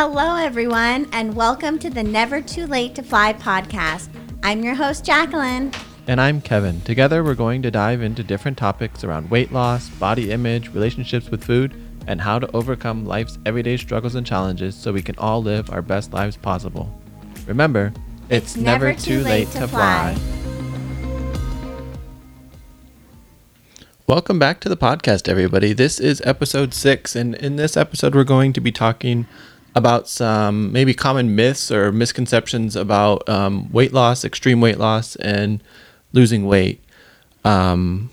Hello, everyone, and welcome to the Never Too Late to Fly podcast. I'm your host, Jacqueline. And I'm Kevin. Together, we're going to dive into different topics around weight loss, body image, relationships with food, and how to overcome life's everyday struggles and challenges so we can all live our best lives possible. Remember, it's, it's never, never, too, late, late to, to fly. fly. Welcome back to the podcast, everybody. This is episode six, and in this episode, we're going to be talking about some maybe common myths or misconceptions about um, weight loss, extreme weight loss, and losing weight. Um,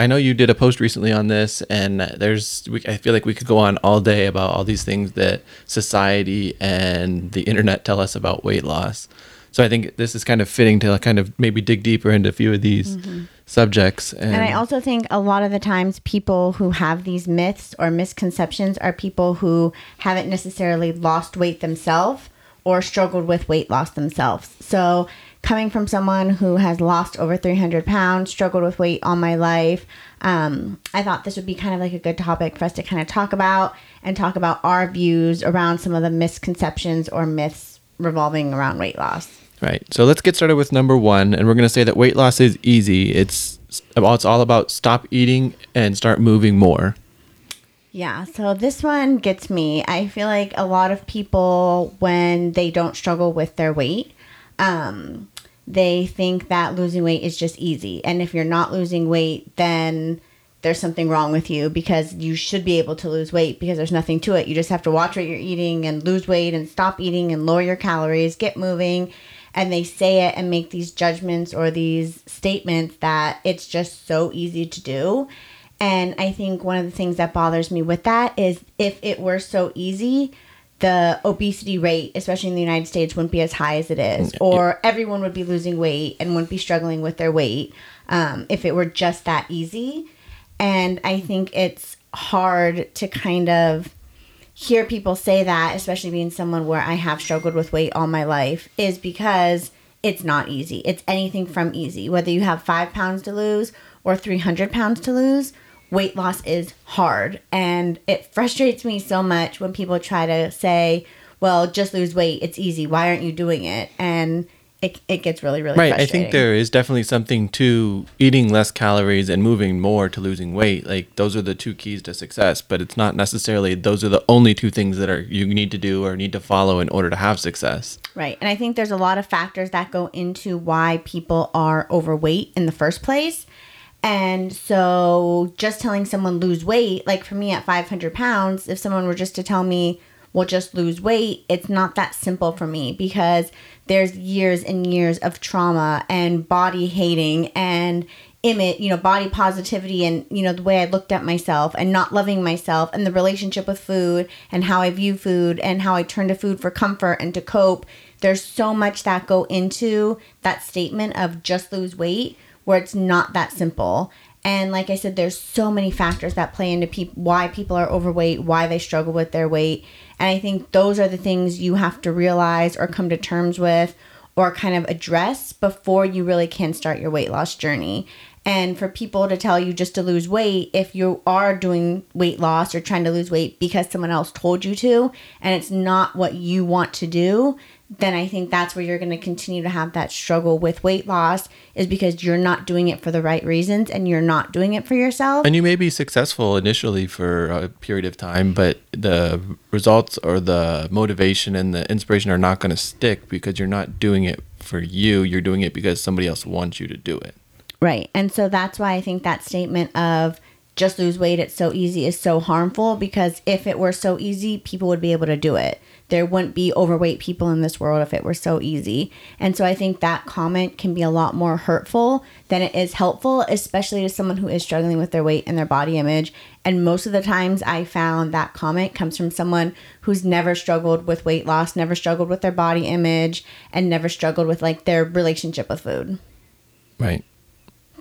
I know you did a post recently on this, and there's I feel like we could go on all day about all these things that society and the internet tell us about weight loss. So I think this is kind of fitting to kind of maybe dig deeper into a few of these mm-hmm. subjects. And, and I also think a lot of the times people who have these myths or misconceptions are people who haven't necessarily lost weight themselves or struggled with weight loss themselves. So coming from someone who has lost over 300 pounds, struggled with weight all my life, um, I thought this would be kind of like a good topic for us to kind of talk about and talk about our views around some of the misconceptions or myths revolving around weight loss. Right. So let's get started with number one, and we're going to say that weight loss is easy. It's it's all about stop eating and start moving more. Yeah, so this one gets me. I feel like a lot of people, when they don't struggle with their weight, um, they think that losing weight is just easy. And if you're not losing weight, then there's something wrong with you because you should be able to lose weight because there's nothing to it. You just have to watch what you're eating and lose weight and stop eating and lower your calories, get moving and they say it and make these judgments or these statements that it's just so easy to do. And I think one of the things that bothers me with that is if it were so easy, the obesity rate, especially in the United States, wouldn't be as high as it is, or everyone would be losing weight and wouldn't be struggling with their weight um, if it were just that easy. And I think it's hard to kind of hear people say that, especially being someone where I have struggled with weight all my life, is because it's not easy. It's anything from easy. Whether you have five pounds to lose or 300 pounds to lose, weight loss is hard. And it frustrates me so much when people try to say, well, just lose weight. It's easy. Why aren't you doing it? And it, it gets really really right i think there is definitely something to eating less calories and moving more to losing weight. Like those are the two keys to success but it's not necessarily those are the only two things that are you need to do or need to follow in order to have success. Right and i think there's a lot of factors that go into why people are overweight in the first place. And so just telling someone lose weight like for me at 500 pounds if someone were just to tell me well just lose weight it's not that simple for me because there's years and years of trauma and body hating and image, you know, body positivity and, you know, the way I looked at myself and not loving myself and the relationship with food and how I view food and how I turn to food for comfort and to cope. There's so much that go into that statement of just lose weight where it's not that simple. And like I said, there's so many factors that play into pe- why people are overweight, why they struggle with their weight. And I think those are the things you have to realize or come to terms with or kind of address before you really can start your weight loss journey. And for people to tell you just to lose weight, if you are doing weight loss or trying to lose weight because someone else told you to, and it's not what you want to do, then I think that's where you're going to continue to have that struggle with weight loss is because you're not doing it for the right reasons and you're not doing it for yourself. And you may be successful initially for a period of time, but the results or the motivation and the inspiration are not going to stick because you're not doing it for you. You're doing it because somebody else wants you to do it. Right. And so that's why I think that statement of just lose weight, it's so easy is so harmful because if it were so easy, people would be able to do it there wouldn't be overweight people in this world if it were so easy. And so I think that comment can be a lot more hurtful than it is helpful, especially to someone who is struggling with their weight and their body image. And most of the times I found that comment comes from someone who's never struggled with weight loss, never struggled with their body image, and never struggled with like their relationship with food. Right.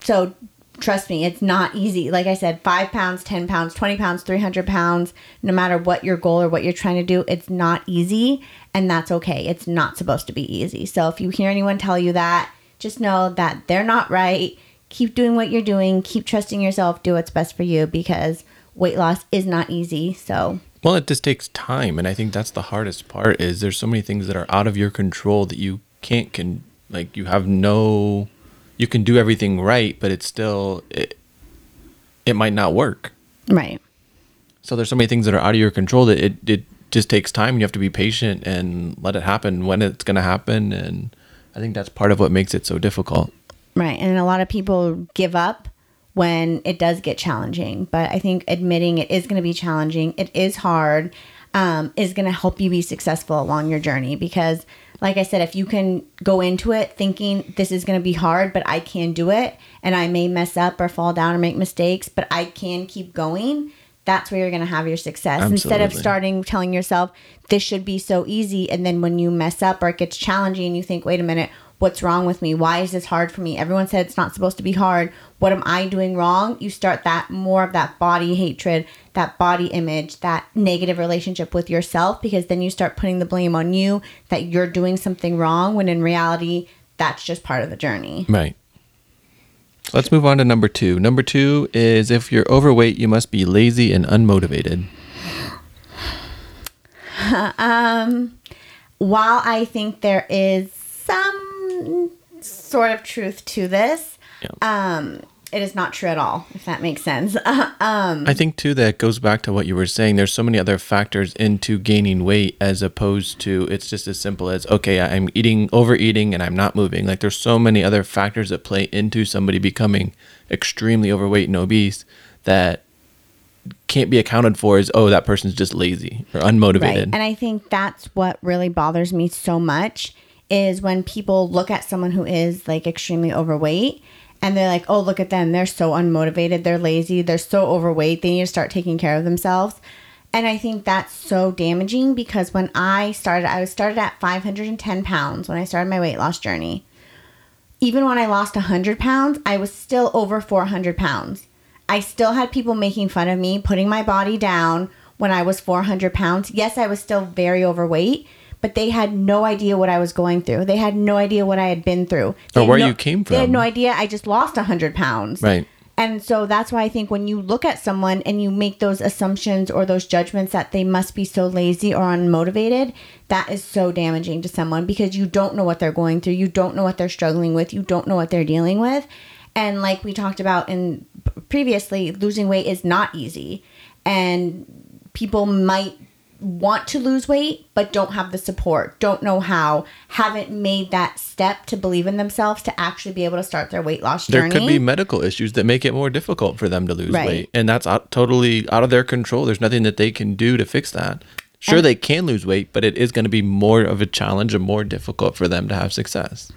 So trust me, it's not easy. Like I said, five pounds, 10 pounds, 20 pounds, 300 pounds, no matter what your goal or what you're trying to do, it's not easy. And that's okay. It's not supposed to be easy. So if you hear anyone tell you that, just know that they're not right. Keep doing what you're doing. Keep trusting yourself. Do what's best for you because weight loss is not easy. So, Well, it just takes time, and I think that's the hardest part. Is there's so many things that are out of your control that you can't can like you have no, you can do everything right, but it's still it, it might not work. right. So there's so many things that are out of your control that it it just takes time. You have to be patient and let it happen when it's going to happen, and I think that's part of what makes it so difficult. Right. And a lot of people give up when it does get challenging. But I think admitting it is going to be challenging, it is hard, um, is going to help you be successful along your journey. Because, like I said, if you can go into it thinking this is going to be hard, but I can do it, and I may mess up or fall down or make mistakes, but I can keep going. That's where you're going to have your success. Instead of starting telling yourself, this should be so easy. And then when you mess up or it gets challenging, you think, wait a minute, what's wrong with me? Why is this hard for me? Everyone said it's not supposed to be hard. What am I doing wrong? You start that more of that body hatred, that body image, that negative relationship with yourself because then you start putting the blame on you that you're doing something wrong when in reality, that's just part of the journey. Right. Let's move on to number two. Number two is if you're overweight, you must be lazy and unmotivated. Um, while I think there is some sort of truth to this, Yeah. um, it is not true at all, if that makes sense. Um, I think too that goes back to what you were saying. There's so many other factors into gaining weight as opposed to it's just as simple as okay, I'm eating overeating and I'm not moving. Like there's so many other factors that play into somebody becoming extremely overweight and obese that can't be accounted for as oh that person's just lazy or unmotivated. Right. And I think that's what really bothers me so much is when people look at someone who is like extremely overweight and they're like, oh, look at them. They're so unmotivated. They're lazy. They're so overweight. They need to start taking care of themselves. And I think that's so damaging because when I started, I was started at 510 pounds when I started my weight loss journey. Even when I lost 100 pounds, I was still over 400 pounds. I still had people making fun of me, putting my body down when I was 400 pounds. Yes, I was still very overweight, but they had no idea what I was going through. They had no idea what I had been through. They Or where no- you came from. They had no idea I just lost 100 pounds. Right. And so that's why I think when you look at someone and you make those assumptions or those judgments that they must be so lazy or unmotivated, that is so damaging to someone because you don't know what they're going through. You don't know what they're struggling with. You don't know what they're dealing with. And like we talked about in previously, losing weight is not easy. And people might want to lose weight but don't have the support, don't know how, haven't made that step to believe in themselves to actually be able to start their weight loss journey. There could be medical issues that make it more difficult for them to lose Right. weight, and that's out, totally out of their control. There's nothing that they can do to fix that. Sure, And- they can lose weight, but it is going to be more of a challenge and more difficult for them to have success.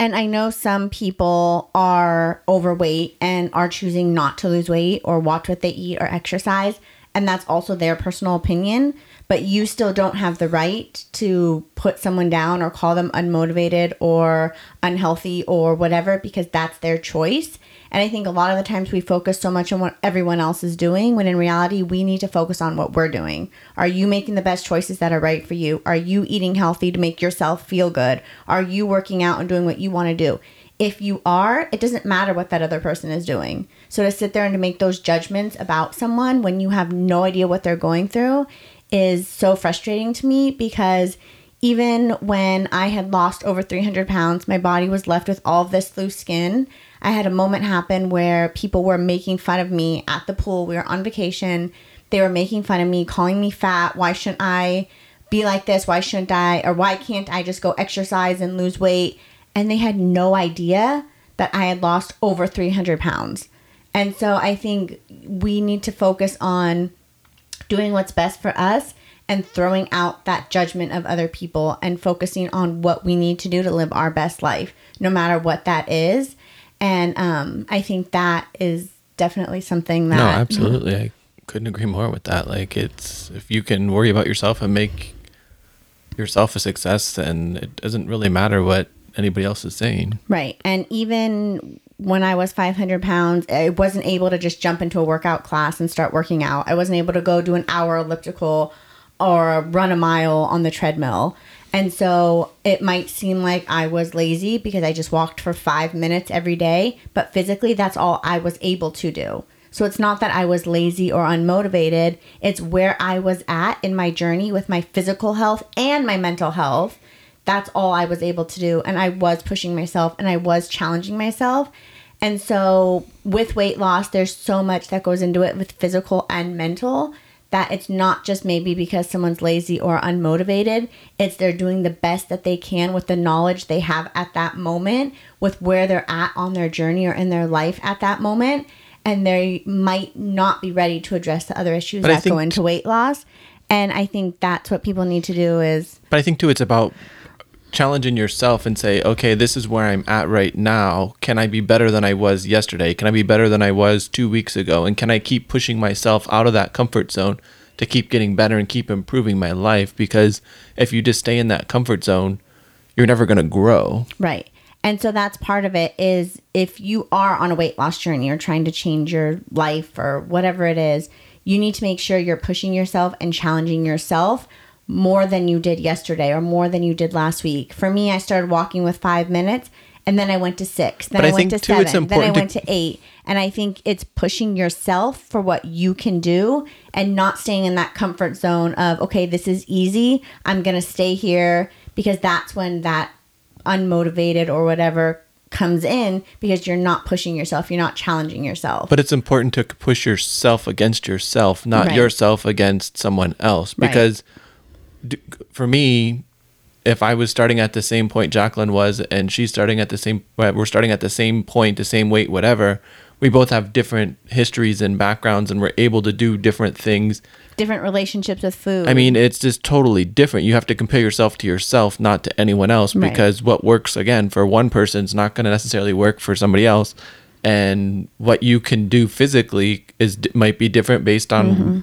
And I know some people are overweight and are choosing not to lose weight or watch what they eat or exercise. And that's also their personal opinion. But you still don't have the right to put someone down or call them unmotivated or unhealthy or whatever because that's their choice. And I think a lot of the times we focus so much on what everyone else is doing when in reality we need to focus on what we're doing. Are you making the best choices that are right for you? Are you eating healthy to make yourself feel good? Are you working out and doing what you want to do? If you are, it doesn't matter what that other person is doing. So to sit there and to make those judgments about someone when you have no idea what they're going through is so frustrating to me because even when I had lost over 300 pounds, my body was left with all this loose skin. I had a moment happen where people were making fun of me at the pool. We were on vacation. They were making fun of me, calling me fat. Why shouldn't I be like this? Why shouldn't I? Or why can't I just go exercise and lose weight? And they had no idea that I had lost over 300 pounds. And so I think we need to focus on doing what's best for us and throwing out that judgment of other people and focusing on what we need to do to live our best life, no matter what that is. And um, I think that is definitely something that No, absolutely. I couldn't agree more with that. Like it's if you can worry about yourself and make yourself a success, then it doesn't really matter what anybody else is saying. Right. And even when I was 500 pounds, I wasn't able to just jump into a workout class and start working out. I wasn't able to go do an hour elliptical or run a mile on the treadmill. And so it might seem like I was lazy because I just walked for five minutes every day, but physically, that's all I was able to do. So it's not that I was lazy or unmotivated, it's where I was at in my journey with my physical health and my mental health. That's all I was able to do. And I was pushing myself and I was challenging myself. And so with weight loss, there's so much that goes into it with physical and mental that it's not just maybe because someone's lazy or unmotivated. It's they're doing the best that they can with the knowledge they have at that moment, with where they're at on their journey or in their life at that moment. And they might not be ready to address the other issues But that go into weight loss. And I think that's what people need to do is But I think too, it's about challenging yourself and say, okay, this is where I'm at right now. Can I be better than I was yesterday? Can I be better than I was two weeks ago? And can I keep pushing myself out of that comfort zone to keep getting better and keep improving my life? Because if you just stay in that comfort zone, you're never going to grow. Right. And so that's part of it is if you are on a weight loss journey or trying to change your life or whatever it is, you need to make sure you're pushing yourself and challenging yourself more than you did yesterday or more than you did last week. For me, I started walking with five minutes and then I went to six. Then But I I, went to too, seven. Then I went to eight. And I think it's pushing yourself for what you can do and not staying in that comfort zone of, okay, this is easy. I'm going to stay here because that's when that unmotivated or whatever comes in because you're not pushing yourself, you're not challenging yourself. But it's important to push yourself against yourself, not Right. yourself against someone else. Because d- for me, if I was starting at the same point Jacqueline was, and she's starting at the same, we're starting at the same point, the same weight, whatever. We both have different histories and backgrounds, and we're able to do different things. Different relationships with food. I mean, it's just totally different. You have to compare yourself to yourself, not to anyone else, Right. because what works again for one person is not going to necessarily work for somebody else, and what you can do physically is might be different based on mm-hmm.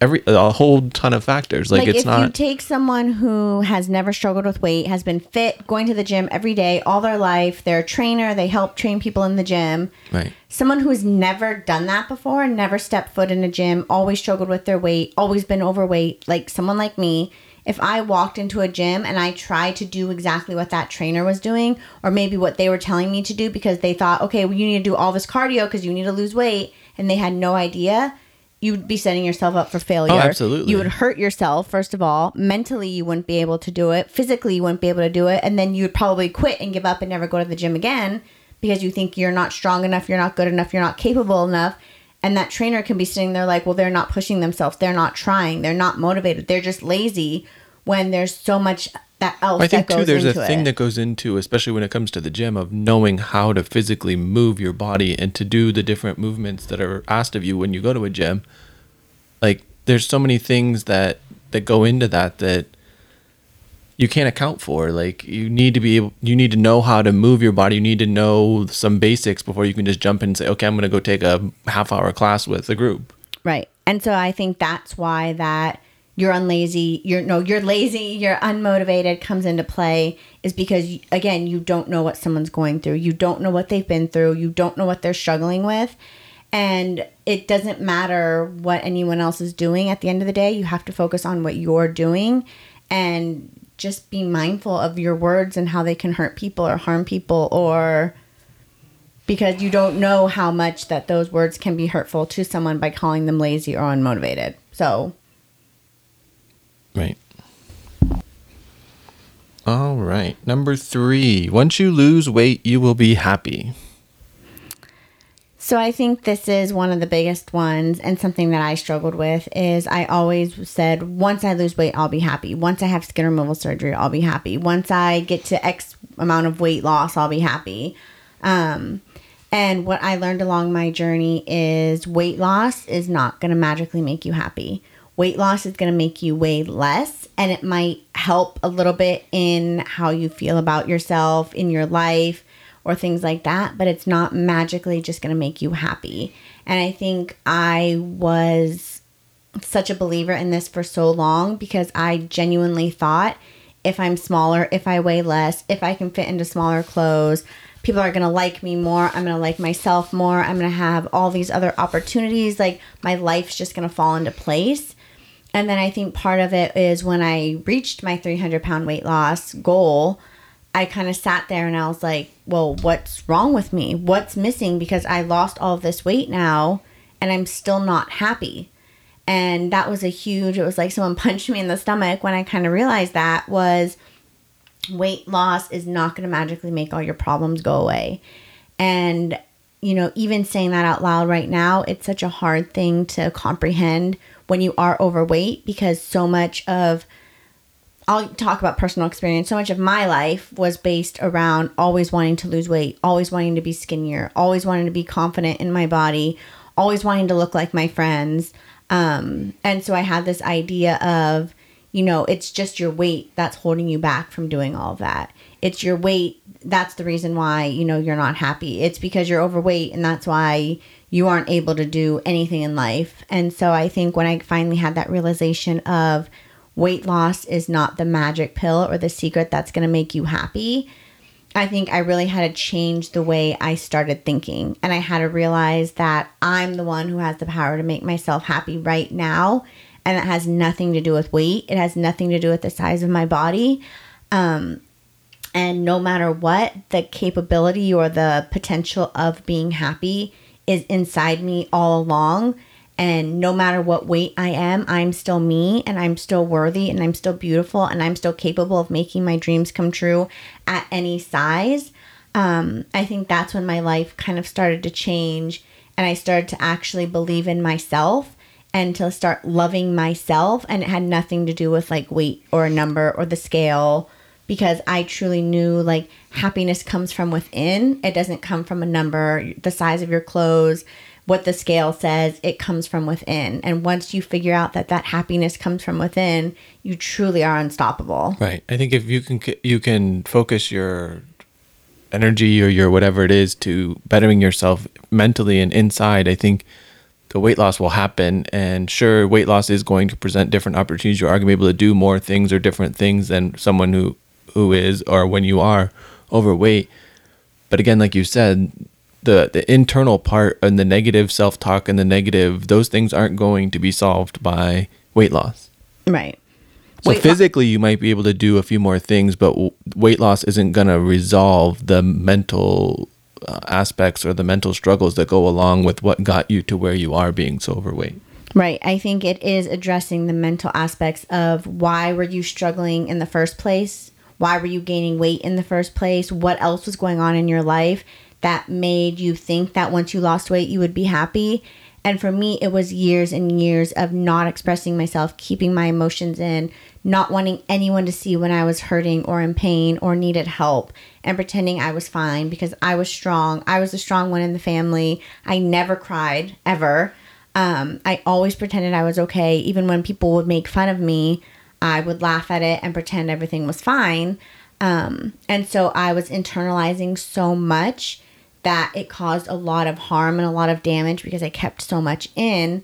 Every a whole ton of factors. Like, like it's if you not take someone who has never struggled with weight, has been fit, going to the gym every day all their life, they're a trainer, they help train people in the gym. right. Someone who's never done that before, never stepped foot in a gym, always struggled with their weight, always been overweight, like someone like me, if I walked into a gym and I tried to do exactly what that trainer was doing, or maybe what they were telling me to do because they thought, okay, well, you need to do all this cardio because you need to lose weight, and they had no idea, you'd be setting yourself up for failure. Oh, absolutely. You would hurt yourself, first of all. Mentally, you wouldn't be able to do it. Physically, you wouldn't be able to do it. And then you would probably quit and give up and never go to the gym again because you think you're not strong enough, you're not good enough, you're not capable enough. And that trainer can be sitting there like, well, they're not pushing themselves. They're not trying. They're not motivated. They're just lazy when there's so much that else I think too, there's a thing it. that goes into, especially when it comes to the gym, of knowing how to physically move your body and to do the different movements that are asked of you when you go to a gym. Like, there's so many things that that go into that that you can't account for. Like, you need to be able, you need to know how to move your body. You need to know some basics before you can just jump in and say, okay, I'm going to go take a half hour class with a group. Right. And so I think that's why that you're unlazy, you're no, you're lazy, you're unmotivated comes into play is because again, you don't know what someone's going through. You don't know what they've been through. You don't know what they're struggling with. And it doesn't matter what anyone else is doing at the end of the day. You have to focus on what you're doing and just be mindful of your words and how they can hurt people or harm people or because you don't know how much that those words can be hurtful to someone by calling them lazy or unmotivated. So, Right. All right. Number three. Once you lose weight, you will be happy. so I think this is one of the biggest ones and something that I struggled with is I always said once I lose weight, I'll be happy. Once I have skin removal surgery, I'll be happy. Once I get to X amount of weight loss, I'll be happy. Um, and what I learned along my journey is weight loss is not going to magically make you happy. Weight loss is going to make you weigh less, and it might help a little bit in how you feel about yourself, in your life, or things like that, but it's not magically just going to make you happy. And I think I was such a believer in this for so long because I genuinely thought if I'm smaller, if I weigh less, if I can fit into smaller clothes, people are going to like me more. I'm going to like myself more. I'm going to have all these other opportunities. Like my life's just going to fall into place. And then I think part of it is when I reached my 300 pound weight loss goal, I kind of sat there and I was like, well, what's wrong with me? What's missing? Because I lost all this weight now and I'm still not happy. And that was a huge, it was like someone punched me in the stomach when I kind of realized that was weight loss is not going to magically make all your problems go away. And, you know, even saying that out loud right now, it's such a hard thing to comprehend when you are overweight because so much of I'll talk about personal experience. So much of my life was based around always wanting to lose weight, always wanting to be skinnier, always wanting to be confident in my body, always wanting to look like my friends. Um, and so I had this idea of, you know, it's just your weight that's holding you back from doing all that. It's your weight. That's the reason why, you know, you're not happy. It's because you're overweight and that's why you aren't able to do anything in life. And so I think when I finally had that realization of, weight loss is not the magic pill or the secret that's going to make you happy. I think I really had to change the way I started thinking. And I had to realize that I'm the one who has the power to make myself happy right now. And it has nothing to do with weight, it has nothing to do with the size of my body. Um, and no matter what, the capability or the potential of being happy is inside me all along. And no matter what weight I am, I'm still me and I'm still worthy and I'm still beautiful and I'm still capable of making my dreams come true at any size. Um, I think that's when my life kind of started to change and I started to actually believe in myself and to start loving myself. And it had nothing to do with like weight or a number or the scale because I truly knew like happiness comes from within. It doesn't come from a number, the size of your clothes, what the scale says, it comes from within. And once you figure out that that happiness comes from within, you truly are unstoppable. Right. I think if you can you can focus your energy or your whatever it is to bettering yourself mentally and inside, I think the weight loss will happen. And sure, weight loss is going to present different opportunities. You are going to be able to do more things or different things than someone who who is or when you are overweight. But again, like you said, the the internal part and the negative self talk and the negative those things aren't going to be solved by weight loss. Right. So Weight lo- physically, you might be able to do a few more things, but w- weight loss isn't going to resolve the mental uh, aspects or the mental struggles that go along with what got you to where you are being so overweight. Right. I think it is addressing the mental aspects of why were you struggling in the first place? Why were you gaining weight in the first place? What else was going on in your life? that made you think that once you lost weight, you would be happy. And for me, it was years and years of not expressing myself, keeping my emotions in, not wanting anyone to see when I was hurting or in pain or needed help, and pretending I was fine because I was strong. I was the strong one in the family. I never cried, ever. Um, I always pretended I was okay. Even when people would make fun of me, I would laugh at it and pretend everything was fine. Um, and so I was internalizing so much that it caused a lot of harm and a lot of damage because I kept so much in.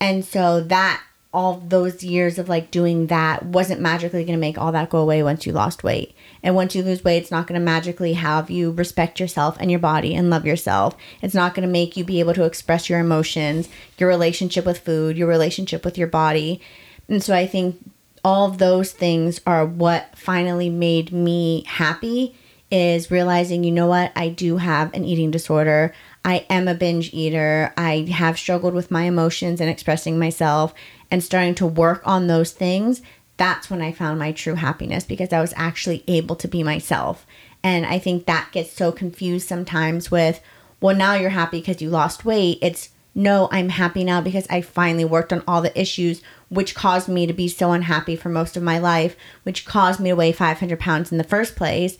And so that all those years of like doing that wasn't magically going to make all that go away once you lost weight. And once you lose weight, it's not going to magically have you respect yourself and your body and love yourself. It's not going to make you be able to express your emotions, your relationship with food, your relationship with your body. And so I think all of those things are what finally made me happy is realizing, you know what, I do have an eating disorder. I am a binge eater. I have struggled with my emotions and expressing myself and starting to work on those things. That's when I found my true happiness because I was actually able to be myself. And I think that gets so confused sometimes with, well, now you're happy because you lost weight. It's no, I'm happy now because I finally worked on all the issues which caused me to be so unhappy for most of my life, which caused me to weigh 500 pounds in the first place.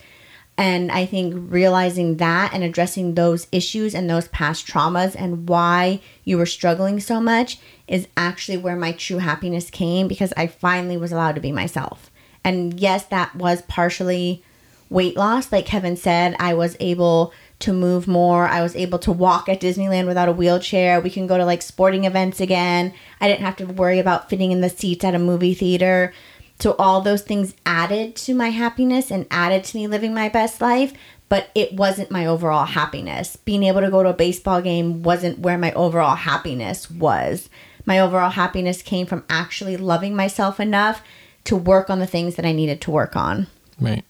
And I think realizing that and addressing those issues and those past traumas and why you were struggling so much is actually where my true happiness came because I finally was allowed to be myself. And yes, that was partially weight loss. Like Kevin said, I was able to move more. I was able to walk at Disneyland without a wheelchair. We can go to like sporting events again. I didn't have to worry about fitting in the seats at a movie theater. So all those things added to my happiness and added to me living my best life, but it wasn't my overall happiness. Being able to go to a baseball game wasn't where my overall happiness was. My overall happiness came from actually loving myself enough to work on the things that I needed to work on. Right.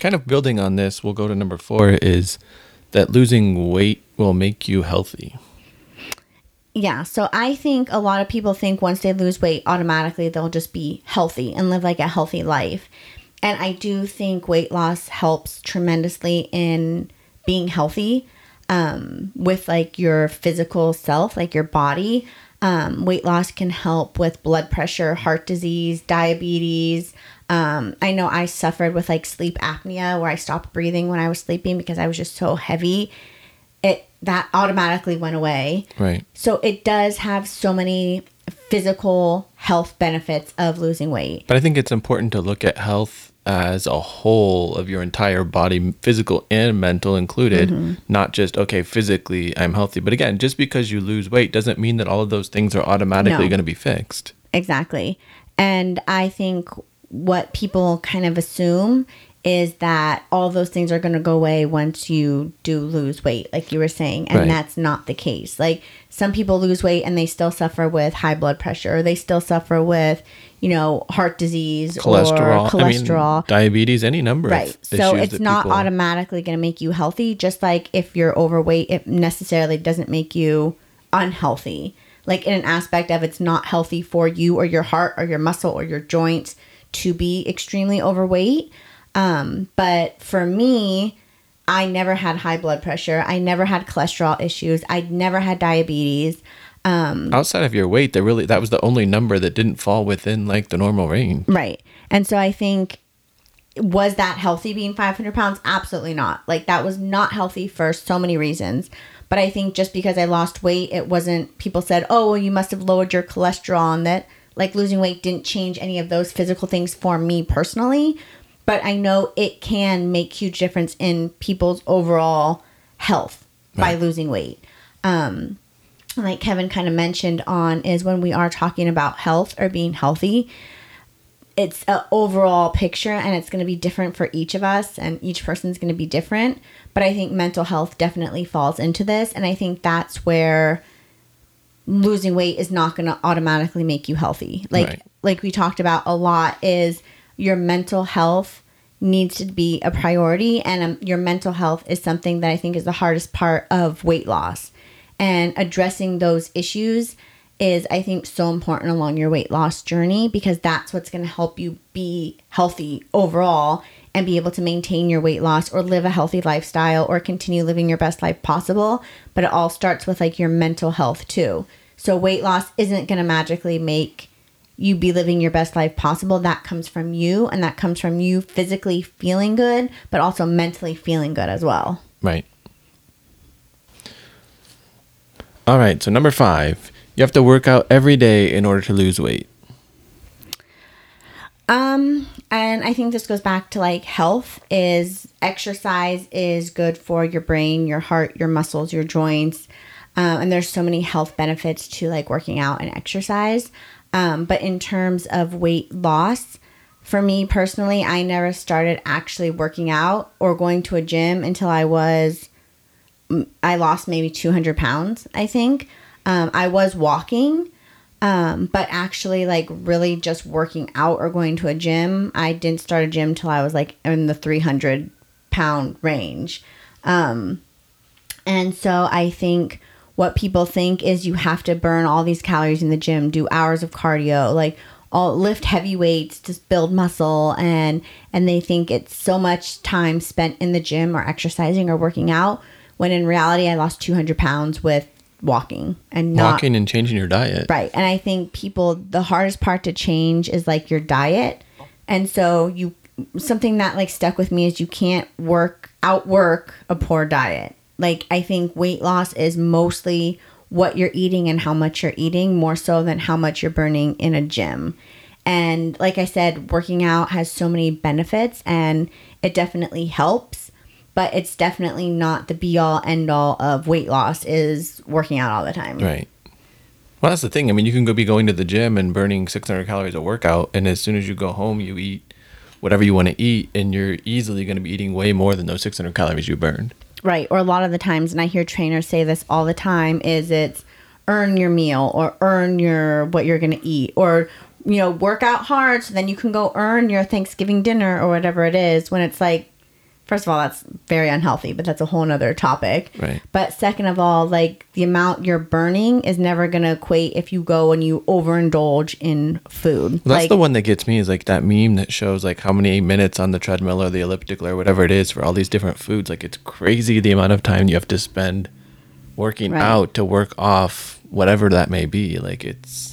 Kind of building on this, we'll go to number four is that losing weight will make you healthy. Yeah, so I think a lot of people think once they lose weight, automatically they'll just be healthy and live like a healthy life. And I do think weight loss helps tremendously in being healthy um, with like your physical self, like your body. Um, weight loss can help with blood pressure, heart disease, diabetes. Um, I know I suffered with like sleep apnea where I stopped breathing when I was sleeping because I was just so heavy. It that automatically went away. Right. So it does have so many physical health benefits of losing weight. But I think it's important to look at health as a whole of your entire body, physical and mental included, Mm-hmm. not just, okay, physically I'm healthy. But again, just because you lose weight doesn't mean that all of those things are automatically No. going to be fixed. Exactly. And I think what people kind of assume is that all those things are going to go away once you do lose weight, like you were saying. And Right. that's not the case. Like some people lose weight and they still suffer with high blood pressure, or they still suffer with, you know, heart disease Cholesterol, or cholesterol. I mean, diabetes, any number Right. So it's not people- automatically going to make you healthy, just like if you're overweight, it necessarily doesn't make you unhealthy. Like in an aspect of it's not healthy for you or your heart or your muscle or your joints to be extremely overweight. Um, but for me, I never had high blood pressure. I never had cholesterol issues. I never had diabetes. Um, outside of your weight, that really that was the only number that didn't fall within like the normal range. Right. And so I think, was that healthy being 500 pounds? Absolutely not. Like, that was not healthy for so many reasons. But I think just because I lost weight, it wasn't, people said, oh, well, you must have lowered your cholesterol, and that like losing weight didn't change any of those physical things for me personally. But I know it can make huge difference in people's overall health by losing weight. Um, like Kevin kind of mentioned on is when we are talking about health or being healthy, it's an overall picture and it's going to be different for each of us and each person's going to be different but i think mental health definitely falls into this and i think that's where losing weight is not going to automatically make you healthy. Like Right. like we talked about a lot is your mental health needs to be a priority and um, your mental health is something that i think is the hardest part of weight loss. And addressing those issues is i think so important along your weight loss journey because that's what's going to help you be healthy overall and be able to maintain your weight loss or live a healthy lifestyle or continue living your best life possible. But it all starts with like your mental health too so weight loss isn't going to magically make you be living your best life possible that comes from you and that comes from you physically feeling good but also mentally feeling good as well Right. All right. So number five, you have to work out every day in order to lose weight. Um, and I think this goes back to like health is exercise is good for your brain, your heart, your muscles, your joints. Um, and there's so many health benefits to like working out and exercise. Um, but in terms of weight loss, for me personally, I never started actually working out or going to a gym until I was I lost maybe 200 pounds, I think. Um, I was walking, um, but actually, like, really just working out or going to a gym, I didn't start a gym till I was like in the 300 pound range. Um, and so I think what people think is you have to burn all these calories in the gym, do hours of cardio, like all lift heavy weights to build muscle and and they think it's so much time spent in the gym or exercising or working out when in reality I lost 200 pounds with walking and not Walking and changing your diet. Right. And I think people, the hardest part to change is like your diet. And so you, something that like stuck with me is you can't work, outwork a poor diet. Like I think weight loss is mostly what you're eating and how much you're eating more so than how much you're burning in a gym. And like I said, working out has so many benefits and it definitely helps, but it's definitely not the be all end all of weight loss is working out all the time. Right. Well, that's the thing. I mean, you can go be going to the gym and burning 600 calories a workout, and as soon as you go home, you eat whatever you want to eat, and you're easily going to be eating way more than those 600 calories you burned. Right. Or a lot of the times, and I hear trainers say this all the time, is it's earn your meal or earn your what you're gonna eat or you know, work out hard so then you can go earn your Thanksgiving dinner or whatever it is when it's like first of all, that's very unhealthy, but that's a whole nother topic. Right. But second of all, like the amount you're burning is never going to equate if you go and you overindulge in food. Well, that's like, the one that gets me is like that meme that shows like how many minutes on the treadmill or the elliptical or whatever it is for all these different foods. Like it's crazy the amount of time you have to spend working Right. out to work off whatever that may be. Like it's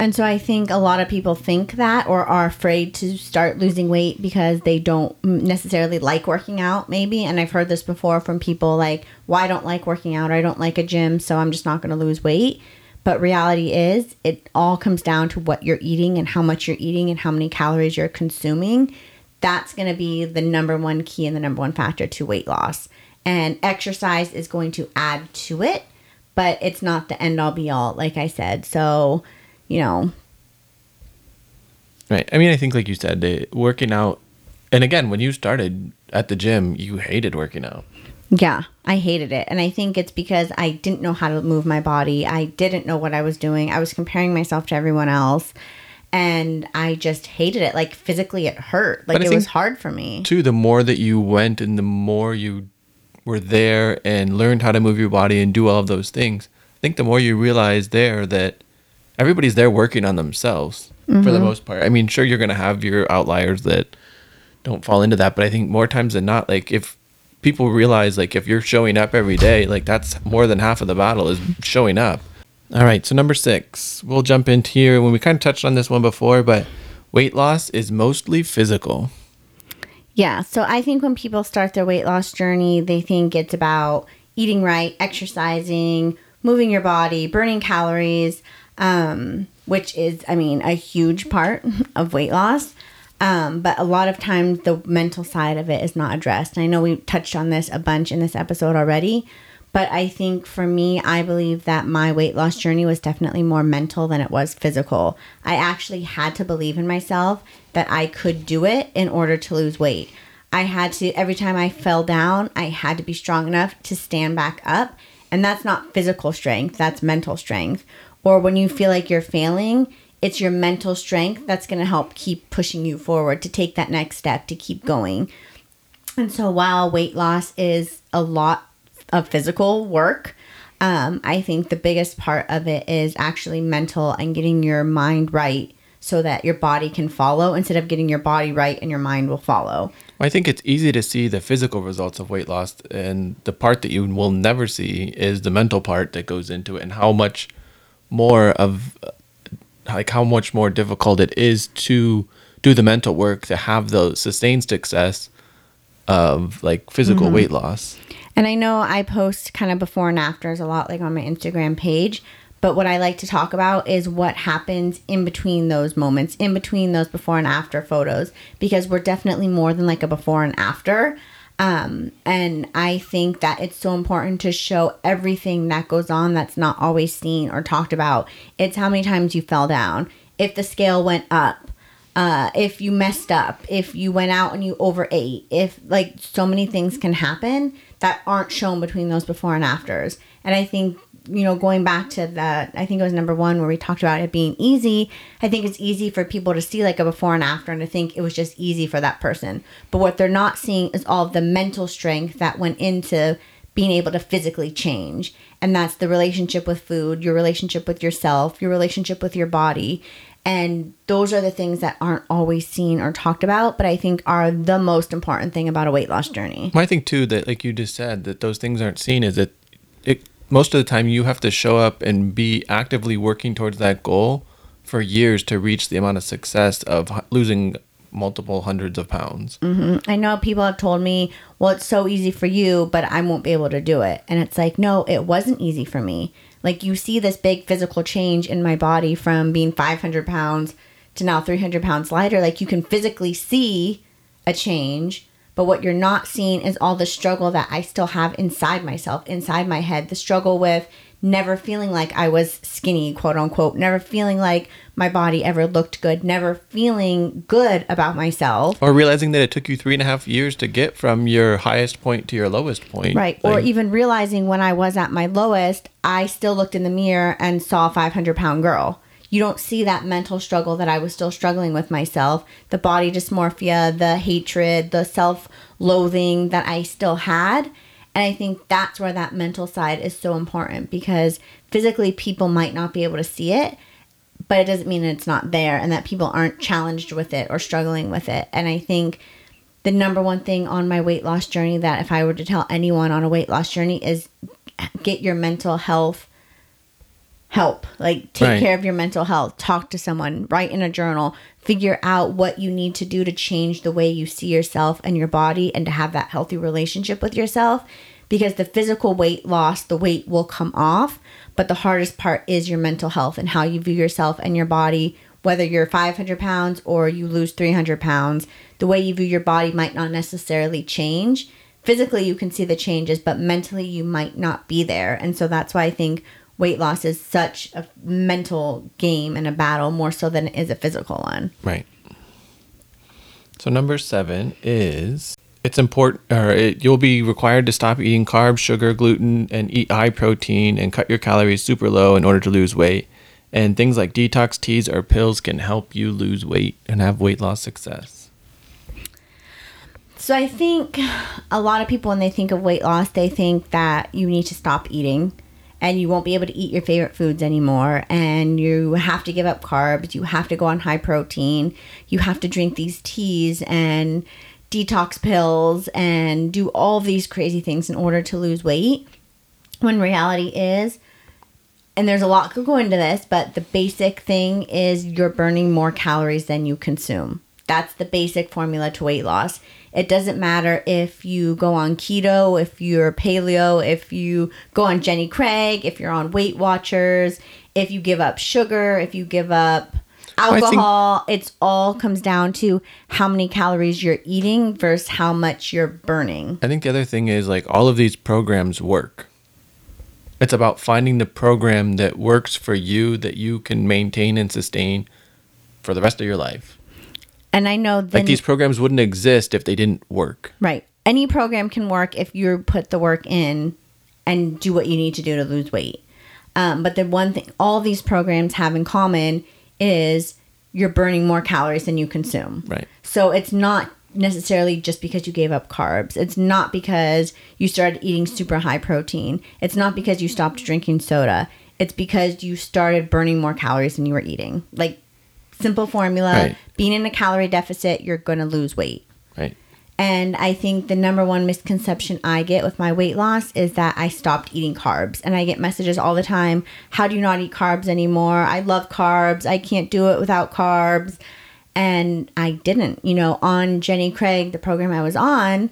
And so I think a lot of people think that or are afraid to start losing weight because they don't necessarily like working out, maybe. And I've heard this before from people like, well, I don't like working out or I don't like a gym, so I'm just not going to lose weight. But reality is, it all comes down to what you're eating and how much you're eating and how many calories you're consuming. That's going to be the number one key and the number one factor to weight loss. And exercise is going to add to it, but it's not the end all be all, like I said. So, you know, right. I mean, I think like you said, working out, and again, when you started at the gym, you hated working out. Yeah, I hated it. And I think it's because I didn't know how to move my body. I didn't know what I was doing. I was comparing myself to everyone else. And I just hated it. Like physically, it hurt. Like it was hard for me. Too, the more that you went and the more you were there and learned how to move your body and do all of those things, I think the more you realize there that everybody's there working on themselves for the mm-hmm. most part. I mean, sure, you're going to have your outliers that don't fall into that, but I think more times than not, like if people realize, like if you're showing up every day, like that's more than half of the battle is showing up. All right, so number six, we'll jump into here when we kind of touched on this one before, but weight loss is mostly physical. Yeah. So I think when people start their weight loss journey, they think it's about eating right, exercising, moving your body, burning calories, um, which is, I mean, a huge part of weight loss. Um, but a lot of times the mental side of it is not addressed. And I know we touched on this a bunch in this episode already, but I think for me, I believe that my weight loss journey was definitely more mental than it was physical. I actually had to believe in myself that I could do it in order to lose weight. I had to, every time I fell down, I had to be strong enough to stand back up. And that's not physical strength, that's mental strength. Or when you feel like you're failing, it's your mental strength that's going to help keep pushing you forward to take that next step, to keep going. And so while weight loss is a lot of physical work, um, I think the biggest part of it is actually mental and getting your mind right so that your body can follow instead of getting your body right and your mind will follow. I think it's easy to see the physical results of weight loss, and the part that you will never see is the mental part that goes into it, and how much more of, uh, like, how much more difficult it is to do the mental work to have the sustained success of like physical mm-hmm. weight loss. And I know I post kind of before and afters a lot, like on my Instagram page. But what I like to talk about is what happens in between those moments, in between those before and after photos, because we're definitely more than like a before and after. Um, and I think that it's so important to show everything that goes on that's not always seen or talked about. It's how many times you fell down, if the scale went up, uh, if you messed up, if you went out and you overate, if like so many things can happen that aren't shown between those before and afters. And I think, you know, going back to that, I think it was number one where we talked about it being easy. I think it's easy for people to see like a before and after and to think it was just easy for that person. But what they're not seeing is all the mental strength that went into being able to physically change. And that's the relationship with food, your relationship with yourself, your relationship with your body. And those are the things that aren't always seen or talked about, but I think are the most important thing about a weight loss journey. I think too that like you just said that those things aren't seen is that most of the time you have to show up and be actively working towards that goal for years to reach the amount of success of losing multiple hundreds of pounds. Mm-hmm. I know people have told me, well, it's so easy for you, but I won't be able to do it. And it's like, no, it wasn't easy for me. Like, you see this big physical change in my body from being 500 pounds to now 300 pounds lighter. Like, you can physically see a change, but what you're not seeing is all the struggle that I still have inside myself, inside my head. The struggle with never feeling like I was skinny, quote unquote, never feeling like my body ever looked good, never feeling good about myself. Or realizing that it took you three and a half years to get from your highest point to your lowest point. Right. or even realizing when I was at my lowest, I still looked in the mirror and saw a 500 pound girl. You don't see that mental struggle that I was still struggling with myself, the body dysmorphia, the hatred, the self loathing that I still had. And I think that's where that mental side is so important because physically people might not be able to see it, but it doesn't mean it's not there and that people aren't challenged with it or struggling with it. And I think the number one thing on my weight loss journey that if I were to tell anyone on a weight loss journey is get your mental health help. Like take Right. care of your mental health, talk to someone, write in a journal, figure out what you need to do to change the way you see yourself and your body and to have that healthy relationship with yourself because the physical weight loss, the weight will come off, but the hardest part is your mental health and how you view yourself and your body. Whether you're 500 pounds or you lose 300 pounds, the way you view your body might not necessarily change. Physically, you can see the changes, but mentally, you might not be there. And so that's why I think weight loss is such a mental game and a battle more so than it is a physical one. Right. So number seven is it's important, or it, you'll be required to stop eating carbs, sugar, gluten, and eat high protein and cut your calories super low in order to lose weight. And things like detox teas or pills can help you lose weight and have weight loss success. So I think a lot of people, when they think of weight loss, they think that you need to stop eating and you won't be able to eat your favorite foods anymore and you have to give up carbs you have to go on high protein you have to drink these teas and detox pills and do all these crazy things in order to lose weight when reality is and there's a lot could go into this but the basic thing is you're burning more calories than you consume. That's the basic formula to weight loss it doesn't matter if you go on keto, if you're paleo, if you go on Jenny Craig, if you're on Weight Watchers, if you give up sugar, if you give up I think- alcohol. It's all comes down to how many calories you're eating versus how much you're burning. I think the other thing is like all of these programs work. It's about finding the program that works for you that you can maintain and sustain for the rest of your life. And I know Like these programs wouldn't exist if they didn't work. Right. Any program can work if you put the work in and do what you need to do to lose weight. Um, but the one thing all these programs have in common is you're burning more calories than you consume. Right. So it's not necessarily just because you gave up carbs. It's not because you started eating super high protein. It's not because you stopped drinking soda. It's because you started burning more calories than you were eating. Like simple formula, Right. being in a calorie deficit, you're going to lose weight. Right. And I think the number one misconception I get with my weight loss is that I stopped eating carbs. And I get messages all the time How do you not eat carbs anymore? I love carbs. I can't do it without carbs. And I didn't. You know, on Jenny Craig, the program I was on,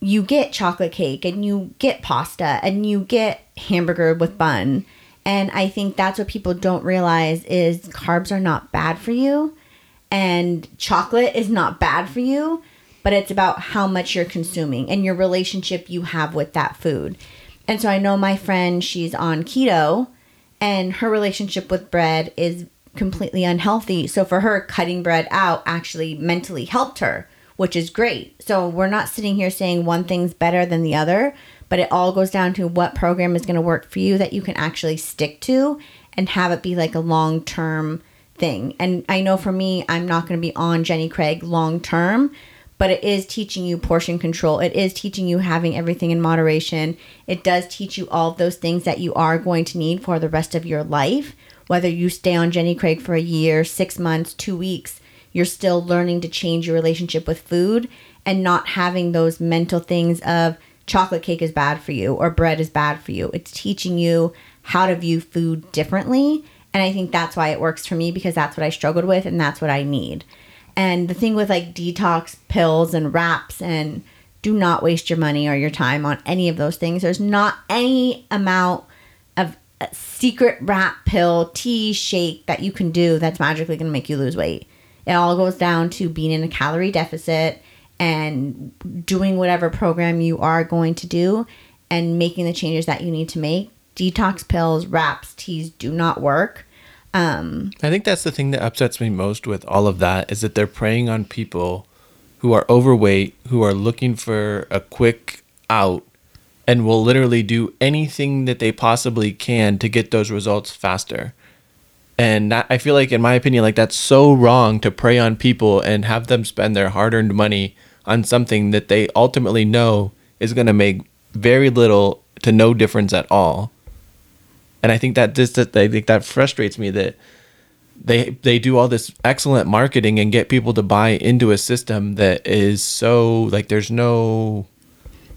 you get chocolate cake and you get pasta and you get hamburger with bun. And I think that's what people don't realize is carbs are not bad for you and chocolate is not bad for you, but it's about how much you're consuming and your relationship you have with that food. And so I know my friend, she's on keto and her relationship with bread is completely unhealthy. So for her, cutting bread out actually mentally helped her, which is great. So we're not sitting here saying one thing's better than the other, but it all goes down to what program is going to work for you that you can actually stick to and have it be like a long term thing. And I know for me, I'm not going to be on Jenny Craig long term, but it is teaching you portion control. It is teaching you having everything in moderation. It does teach you all of those things that you are going to need for the rest of your life. Whether you stay on Jenny Craig for a year, six months, two weeks, you're still learning to change your relationship with food and not having those mental things of chocolate cake is bad for you or bread is bad for you. It's teaching you how to view food differently. And I think that's why it works for me because that's what I struggled with and that's what I need. And the thing with like detox pills and wraps and do not waste your money or your time on any of those things. There's not any amount of a secret wrap pill, tea, shake that you can do that's magically going to make you lose weight. It all goes down to being in a calorie deficit and doing whatever program you are going to do and making the changes that you need to make. Detox pills, wraps, teas do not work. Um, I think that's the thing that upsets me most with all of that is that they're preying on people who are overweight, who are looking for a quick out, and will literally do anything that they possibly can to get those results faster. And I feel like, in my opinion, like that's so wrong to prey on people and have them spend their hard earned money on something that they ultimately know is going to make very little to no difference at all. And I think that this that I think that frustrates me that they they do all this excellent marketing and get people to buy into a system that is so like there's no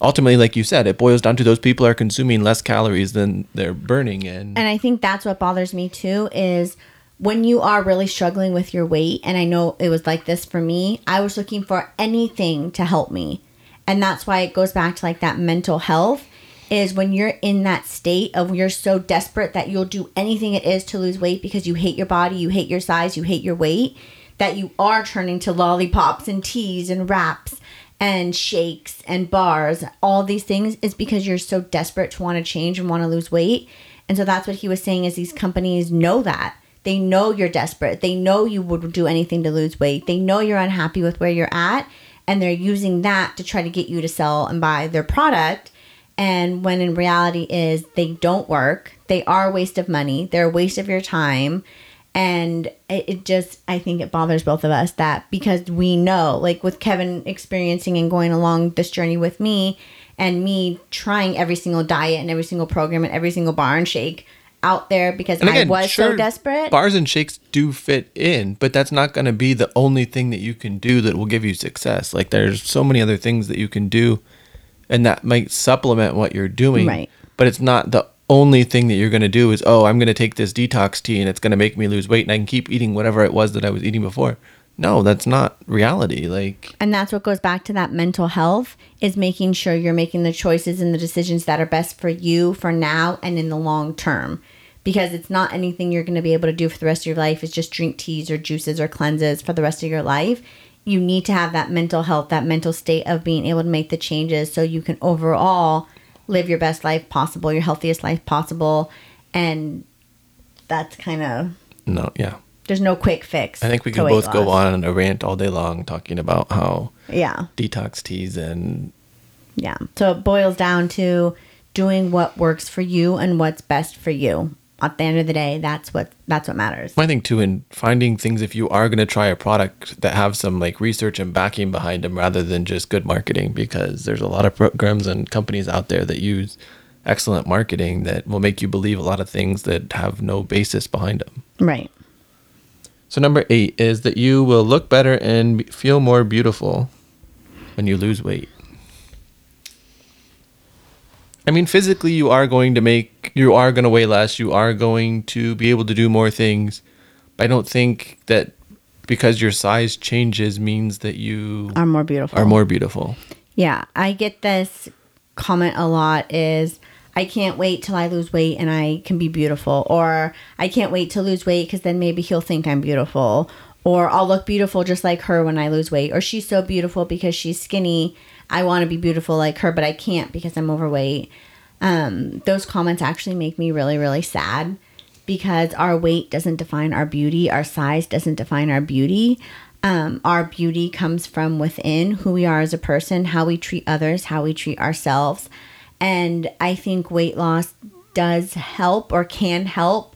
ultimately like you said it boils down to those people are consuming less calories than they're burning and And I think that's what bothers me too is when you are really struggling with your weight, and I know it was like this for me, I was looking for anything to help me. And that's why it goes back to like that mental health is when you're in that state of you're so desperate that you'll do anything it is to lose weight because you hate your body, you hate your size, you hate your weight, that you are turning to lollipops and teas and wraps and shakes and bars, all these things is because you're so desperate to want to change and want to lose weight. And so that's what he was saying is these companies know that. They know you're desperate. They know you would do anything to lose weight. They know you're unhappy with where you're at and they're using that to try to get you to sell and buy their product and when in reality is they don't work they are a waste of money they're a waste of your time and it, it just i think it bothers both of us that because we know like with kevin experiencing and going along this journey with me and me trying every single diet and every single program and every single bar and shake out there because And i was so desperate Bars and shakes do fit in, but that's not going to be the only thing that you can do that will give you success. Like there's so many other things that you can do and that might supplement what you're doing. Right. But it's not the only thing that you're going to do is, "Oh, I'm going to take this detox tea and it's going to make me lose weight and I can keep eating whatever it was that I was eating before." No, that's not reality. Like And that's what goes back to that mental health is making sure you're making the choices and the decisions that are best for you for now and in the long term. Because it's not anything you're going to be able to do for the rest of your life. It's just drink teas or juices or cleanses for the rest of your life. You need to have that mental health, that mental state of being able to make the changes so you can overall live your best life possible, your healthiest life possible. And that's kind of, no, yeah. there's no quick fix. I think we could weight both go on a rant all day long talking about how Yeah. detox teas and Yeah. So it boils down to doing what works for you and what's best for you. At the end of the day, that's what that's what matters. I think too in finding things if you are going to try a product that have some like research and backing behind them rather than just good marketing because there's a lot of programs and companies out there that use excellent marketing that will make you believe a lot of things that have no basis behind them. Right. So number 8 is that you will look better and feel more beautiful when you lose weight. I mean, physically, you are going to make, you are going to weigh less, you are going to be able to do more things. But I don't think that because your size changes means that you Are more beautiful. are more beautiful. Yeah, I get this comment a lot is I can't wait till I lose weight and I can be beautiful or I can't wait to lose weight cuz then maybe he'll think I'm beautiful or I'll look beautiful just like her when I lose weight or she's so beautiful because she's skinny. I want to be beautiful like her but I can't because I'm overweight. Um, those comments actually make me really really sad because our weight doesn't define our beauty, our size doesn't define our beauty. Um, our beauty comes from within who we are as a person, how we treat others, how we treat ourselves. And I think weight loss does help or can help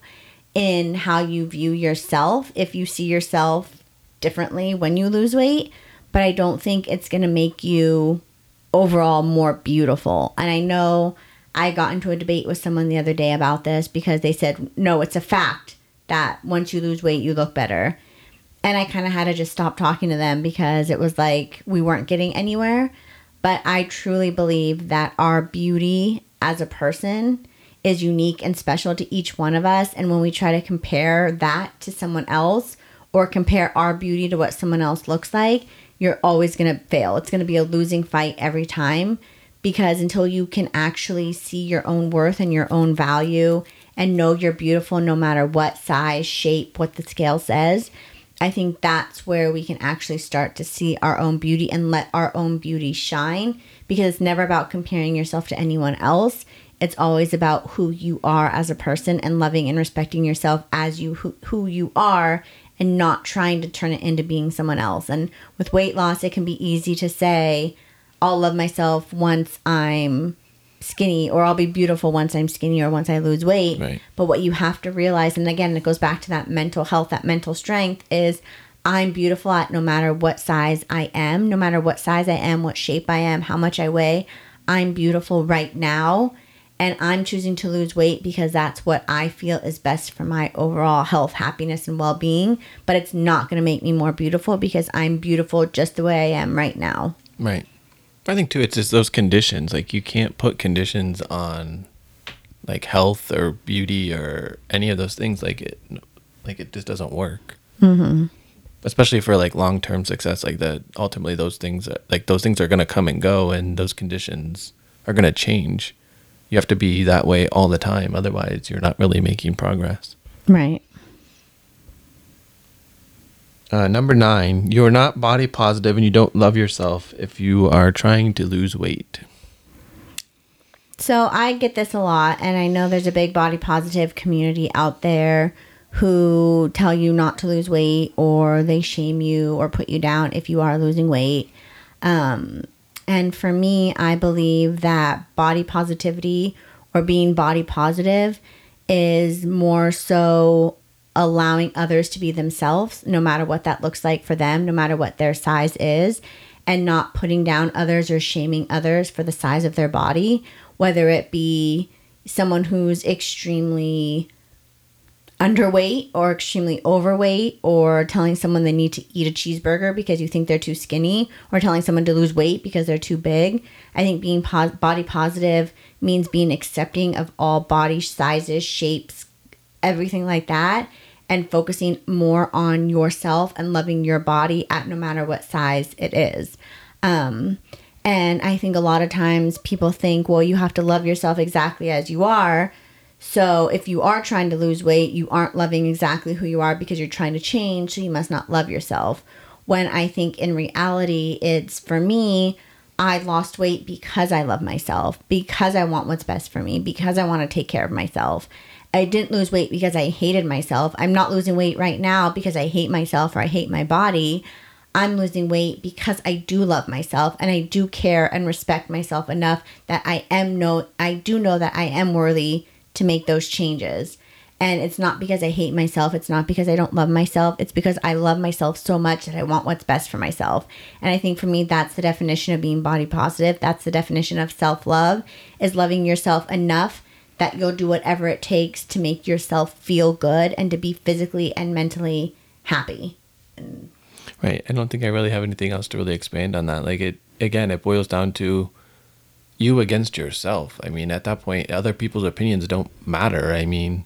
in how you view yourself if you see yourself differently when you lose weight. But I don't think it's going to make you overall more beautiful. And I know I got into a debate with someone the other day about this because they said, no, it's a fact that once you lose weight, you look better. And I kind of had to just stop talking to them because it was like we weren't getting anywhere. But I truly believe that our beauty as a person is unique and special to each one of us. And when we try to compare that to someone else or compare our beauty to what someone else looks like, you're always going to fail. It's going to be a losing fight every time because until you can actually see your own worth and your own value and know you're beautiful no matter what size, shape, what the scale says, I think that's where we can actually start to see our own beauty and let our own beauty shine because it's never about comparing yourself to anyone else. It's always about who you are as a person and loving and respecting yourself as you who, who you are and not trying to turn it into being someone else. And with weight loss, it can be easy to say, I'll love myself once I'm skinny or I'll be beautiful once I'm skinny or once I lose weight. Right. But what you have to realize, and again, it goes back to that mental health, that mental strength is I'm beautiful at no matter what size I am, no matter what size I am, what shape I am, how much I weigh. I'm beautiful right now. And I'm choosing to lose weight because that's what I feel is best for my overall health, happiness, and well being. But it's not going to make me more beautiful because I'm beautiful just the way I am right now. Right. I think too, it's just those conditions. Like you can't put conditions on like health or beauty or any of those things. Like it, like it just doesn't work. Mm-hmm. Especially for like long term success, like that. Ultimately, those things, like those things, are going to come and go, and those conditions are going to change. You have to be that way all the time. Otherwise, you're not really making progress. Right. Uh, number nine, you're not body positive and you don't love yourself if you are trying to lose weight. So I get this a lot, and I know there's a big body positive community out there who tell you not to lose weight or they shame you or put you down if you are losing weight. Um, and for me, I believe that body positivity or being body positive is more so allowing others to be themselves, no matter what that looks like for them, no matter what their size is, and not putting down others or shaming others for the size of their body, whether it be someone who's extremely underweight or extremely overweight or telling someone they need to eat a cheeseburger because you think they're too skinny or telling someone to lose weight because they're too big. I think being pos- body positive means being accepting of all body sizes, shapes, everything like that and focusing more on yourself and loving your body at no matter what size it is. Um, and I think a lot of times people think, well, you have to love yourself exactly as you are. So if you are trying to lose weight, you aren't loving exactly who you are because you're trying to change, so you must not love yourself. When I think in reality, it's for me, I lost weight because I love myself, because I want what's best for me, because I want to take care of myself. I didn't lose weight because I hated myself. I'm not losing weight right now because I hate myself or I hate my body. I'm losing weight because I do love myself and I do care and respect myself enough that I am no I do know that I am worthy to make those changes. And it's not because I hate myself. It's not because I don't love myself. It's because I love myself so much that I want what's best for myself. And I think for me, that's the definition of being body positive. That's the definition of self love is loving yourself enough that you'll do whatever it takes to make yourself feel good and to be physically and mentally happy. Right. I don't think I really have anything else to really expand on that. Like it again, it boils down to you against yourself. I mean, at that point, other people's opinions don't matter. I mean,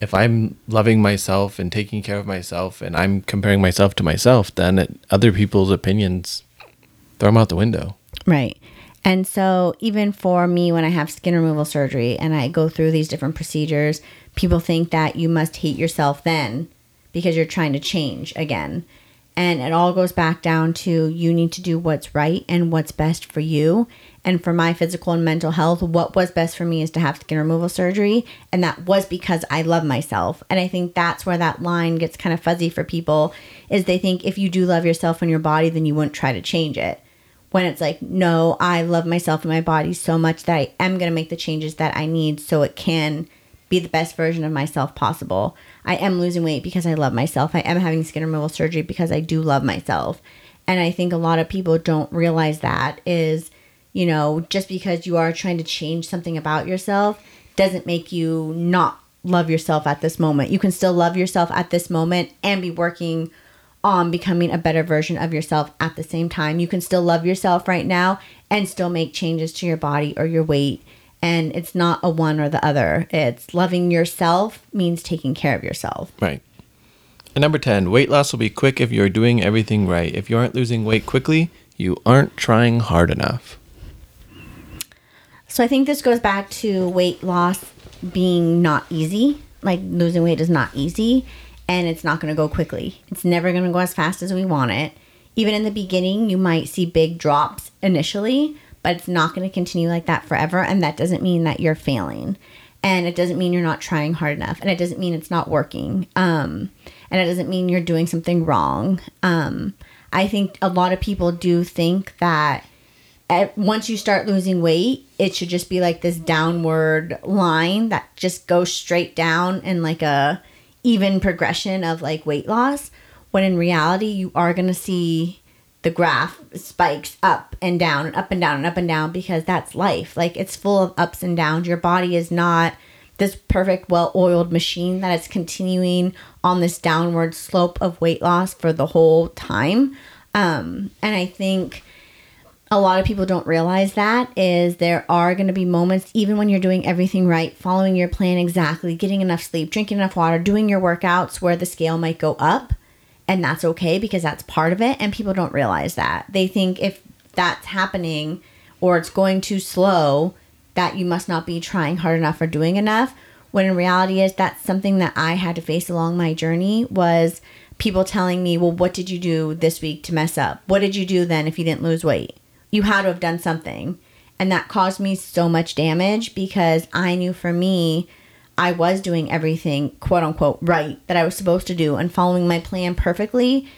if I'm loving myself and taking care of myself and I'm comparing myself to myself, then it, other people's opinions throw them out the window. Right. And so, even for me, when I have skin removal surgery and I go through these different procedures, people think that you must hate yourself then because you're trying to change again. And it all goes back down to you need to do what's right and what's best for you. And for my physical and mental health, what was best for me is to have skin removal surgery. And that was because I love myself. And I think that's where that line gets kind of fuzzy for people is they think if you do love yourself and your body, then you wouldn't try to change it when it's like, no, I love myself and my body so much that I am going to make the changes that I need so it can be the best version of myself possible. I am losing weight because I love myself. I am having skin removal surgery because I do love myself. And I think a lot of people don't realize that is, you know, just because you are trying to change something about yourself doesn't make you not love yourself at this moment. You can still love yourself at this moment and be working on becoming a better version of yourself at the same time. You can still love yourself right now and still make changes to your body or your weight. And it's not a one or the other. It's loving yourself means taking care of yourself. Right. And number 10, weight loss will be quick if you're doing everything right. If you aren't losing weight quickly, you aren't trying hard enough. So I think this goes back to weight loss being not easy. Like losing weight is not easy and it's not going to go quickly. It's never going to go as fast as we want it. Even in the beginning, you might see big drops initially, but it's not going to continue like that forever. And that doesn't mean that you're failing. And it doesn't mean you're not trying hard enough. And it doesn't mean it's not working. Um, and it doesn't mean you're doing something wrong. Um, I think a lot of people do think that at, once you start losing weight, it should just be like this downward line that just goes straight down in like a even progression of like weight loss. When in reality, you are going to see the graph spikes up and down and up and down and up and down because that's life. Like it's full of ups and downs. Your body is not this perfect, well oiled machine that is continuing on this downward slope of weight loss for the whole time. Um, and I think a lot of people don't realize that is there are going to be moments even when you're doing everything right following your plan exactly getting enough sleep drinking enough water doing your workouts where the scale might go up and that's okay because that's part of it and people don't realize that. They think if that's happening or it's going too slow that you must not be trying hard enough or doing enough when in reality is that's something that i had to face along my journey was people telling me well what did you do this week to mess up? What did you do then if you didn't lose weight? You had to have done something. And that caused me so much damage because I knew for me, I was doing everything quote unquote right that I was supposed to do and following my plan perfectly.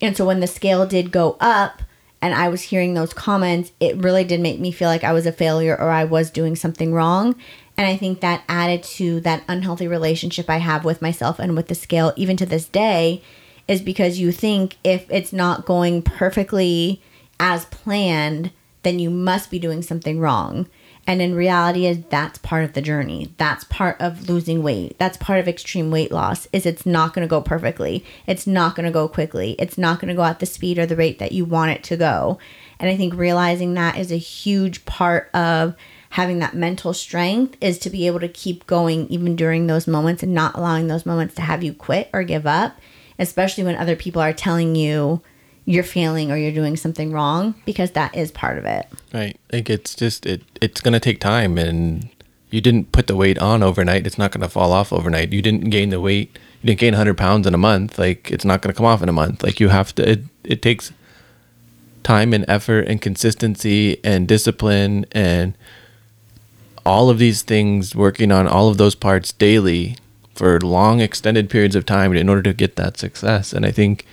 And so when the scale did go up and I was hearing those comments, it really did make me feel like I was a failure or I was doing something wrong. And I think that added to that unhealthy relationship I have with myself and with the scale, even to this day, is because you think if it's not going perfectly as planned, then you must be doing something wrong. And in reality is that's part of the journey. That's part of losing weight. That's part of extreme weight loss is it's not going to go perfectly. It's not going to go quickly. It's not going to go at the speed or the rate that you want it to go. And I think realizing that is a huge part of having that mental strength is to be able to keep going even during those moments and not allowing those moments to have you quit or give up, especially when other people are telling you you're failing or you're doing something wrong because that is part of it. Right. Like it's just it it's going to take time and you didn't put the weight on overnight. It's not going to fall off overnight. You didn't gain the weight. You didn't gain 100 pounds in a month. Like it's not going to come off in a month. Like you have to it it takes time and effort and consistency and discipline and all of these things working on all of those parts daily for long extended periods of time in order to get that success. And I think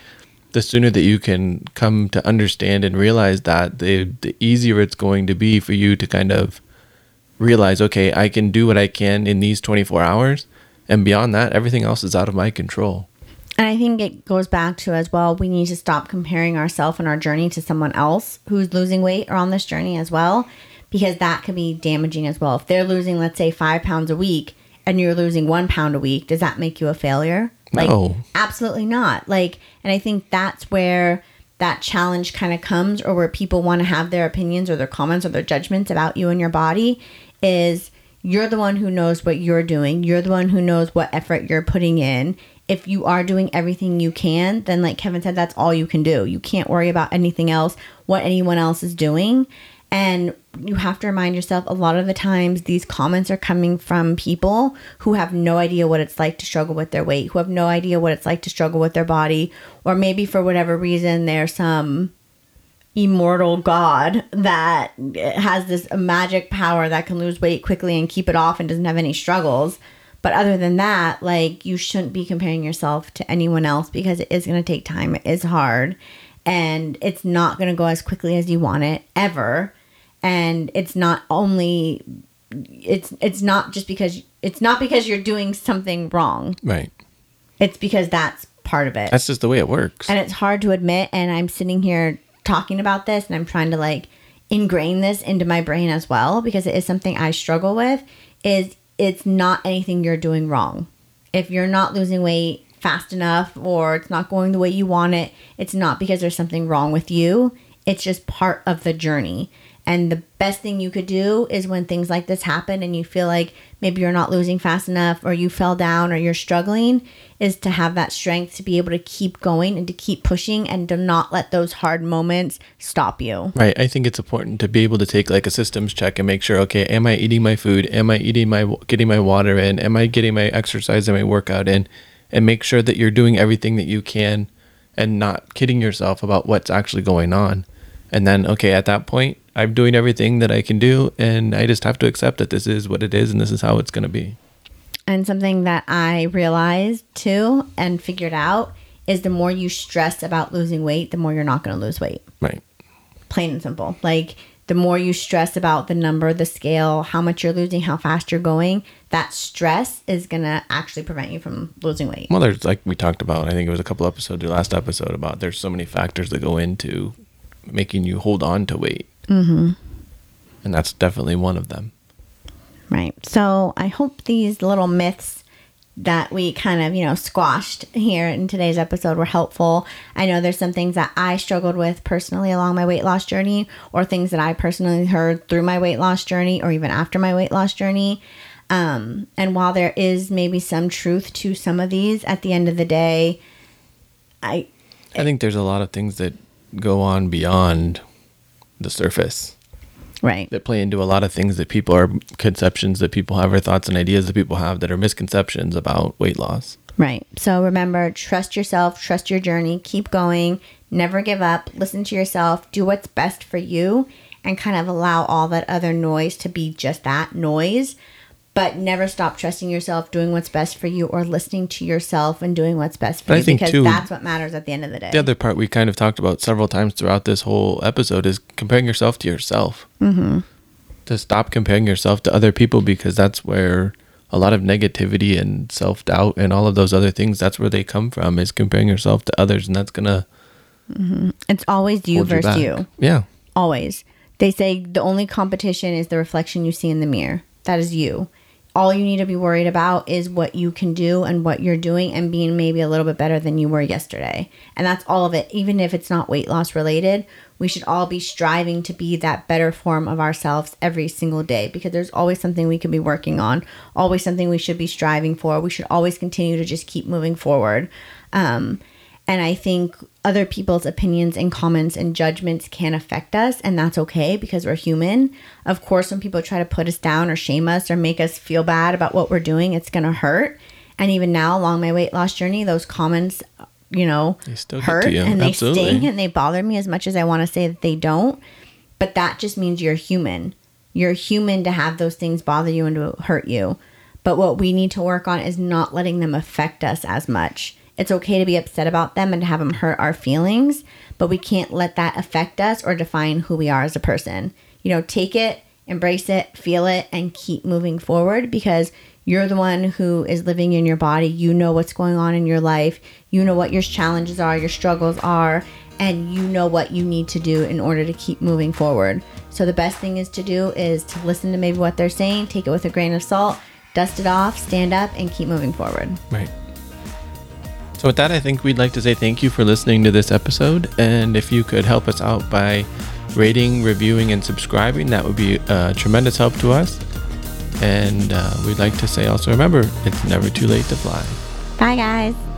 the sooner that you can come to understand and realize that, the the easier it's going to be for you to kind of realize, okay, I can do what I can in these 24 hours, and beyond that, everything else is out of my control. And I think it goes back to as well, we need to stop comparing ourselves and our journey to someone else who's losing weight or on this journey as well, because that can be damaging as well. If they're losing, let's say, five pounds a week and you're losing one pound a week, does that make you a failure? Like, No. absolutely not. Like, and I think that's where that challenge kind of comes, or where people want to have their opinions or their comments or their judgments about you and your body is you're the one who knows what you're doing. You're the one who knows what effort you're putting in. If you are doing everything you can, then, like Kevin said, that's all you can do. You can't worry about anything else, what anyone else is doing. And you have to remind yourself a lot of the times these comments are coming from people who have no idea what it's like to struggle with their weight, who have no idea what it's like to struggle with their body, or maybe for whatever reason there's some immortal god that has this magic power that can lose weight quickly and keep it off and doesn't have any struggles. But other than that, like you shouldn't be comparing yourself to anyone else because it is going to take time. It is hard and it's not going to go as quickly as you want it ever. And it's not only it's it's not just because it's not because you're doing something wrong. Right. It's because that's part of it. That's just the way it works. and it's hard to admit and i'm sitting here talking about this and i'm trying to like ingrain this into my brain as well because it is something i struggle with is it's not anything you're doing wrong if you're not losing weight fast enough or it's not going the way you want it it's not because there's something wrong with you it's just part of the journey and the best thing you could do is when things like this happen and you feel like maybe you're not losing fast enough or you fell down or you're struggling is to have that strength to be able to keep going and to keep pushing and to not let those hard moments stop you. Right. I think it's important to be able to take like a systems check and make sure, okay, am I eating my food? Am I eating my getting my water in? Am I getting my exercise and my workout in? And make sure that you're doing everything that you can and not kidding yourself about what's actually going on. And then, okay, at that point, I'm doing everything that I can do and I just have to accept that this is what it is and this is how it's going to be. And something that I realized too and figured out is the more you stress about losing weight, the more you're not going to lose weight. Right. plain and simple. Like the more you stress about the number, the scale, how much you're losing, how fast you're going, that stress is going to actually prevent you from losing weight. Well, there's like we talked about, I think it was a couple episodes, the last episode about there's so many factors that go into making you hold on to weight. Mm-hmm. And that's definitely one of them. Right. So I hope these little myths that we kind of, you know, squashed here in today's episode were helpful. I know there's some things that I struggled with personally along my weight loss journey, or things that I personally heard through my weight loss journey, or even after my weight loss journey. Um, and while there is maybe some truth to some of these, at the end of the day, I I think there's a lot of things that go on beyond the surface right that play into a lot of things that people are conceptions that people have or thoughts and ideas that people have that are misconceptions about weight loss. Right. So remember, trust yourself, trust your journey, keep going, never give up, listen to yourself, do what's best for you, and kind of allow all that other noise to be just that noise. But never stop trusting yourself, doing what's best for you, or listening to yourself and doing what's best for I you because too, that's what matters at the end of the day. The other part we kind of talked about several times throughout this whole episode is comparing yourself to yourself. Mm-hmm. To stop comparing yourself to other people because that's where a lot of negativity and self doubt and all of those other things, that's where they come from, is comparing yourself to others. And that's going to it's always you hold you versus you. Yeah. Always. They say the only competition is the reflection you see in the mirror. That is you. All you need to be worried about is what you can do and what you're doing and being maybe a little bit better than you were yesterday. And that's all of it. Even if it's not weight loss related, we should all be striving to be that better form of ourselves every single day because there's always something we could be working on, always something we should be striving for. We should always continue to just keep moving forward. Um, and I think other people's opinions and comments and judgments can affect us, and that's okay because we're human. Of course, when people try to put us down or shame us or make us feel bad about what we're doing, it's going to hurt. And even now, along my weight loss journey, those comments, you know, They still get hurt you. and they Absolutely. sting and they bother me as much as I want to say that they don't. But that just means you're human. You're human to have those things bother you and to hurt you. But what we need to work on is not letting them affect us as much. It's okay to be upset about them and have them hurt our feelings, but we can't let that affect us or define who we are as a person. You know, take it, embrace it, feel it, and keep moving forward because you're the one who is living in your body. You know what's going on in your life. You know what your challenges are, your struggles are, and you know what you need to do in order to keep moving forward. So the best thing is to do is to listen to maybe what they're saying, take it with a grain of salt, dust it off, stand up, and keep moving forward. Right. So, with that, I think we'd like to say thank you for listening to this episode. And if you could help us out by rating, reviewing, and subscribing, that would be a tremendous help to us. And uh, we'd like to say also remember, it's never too late to fly. Bye, guys.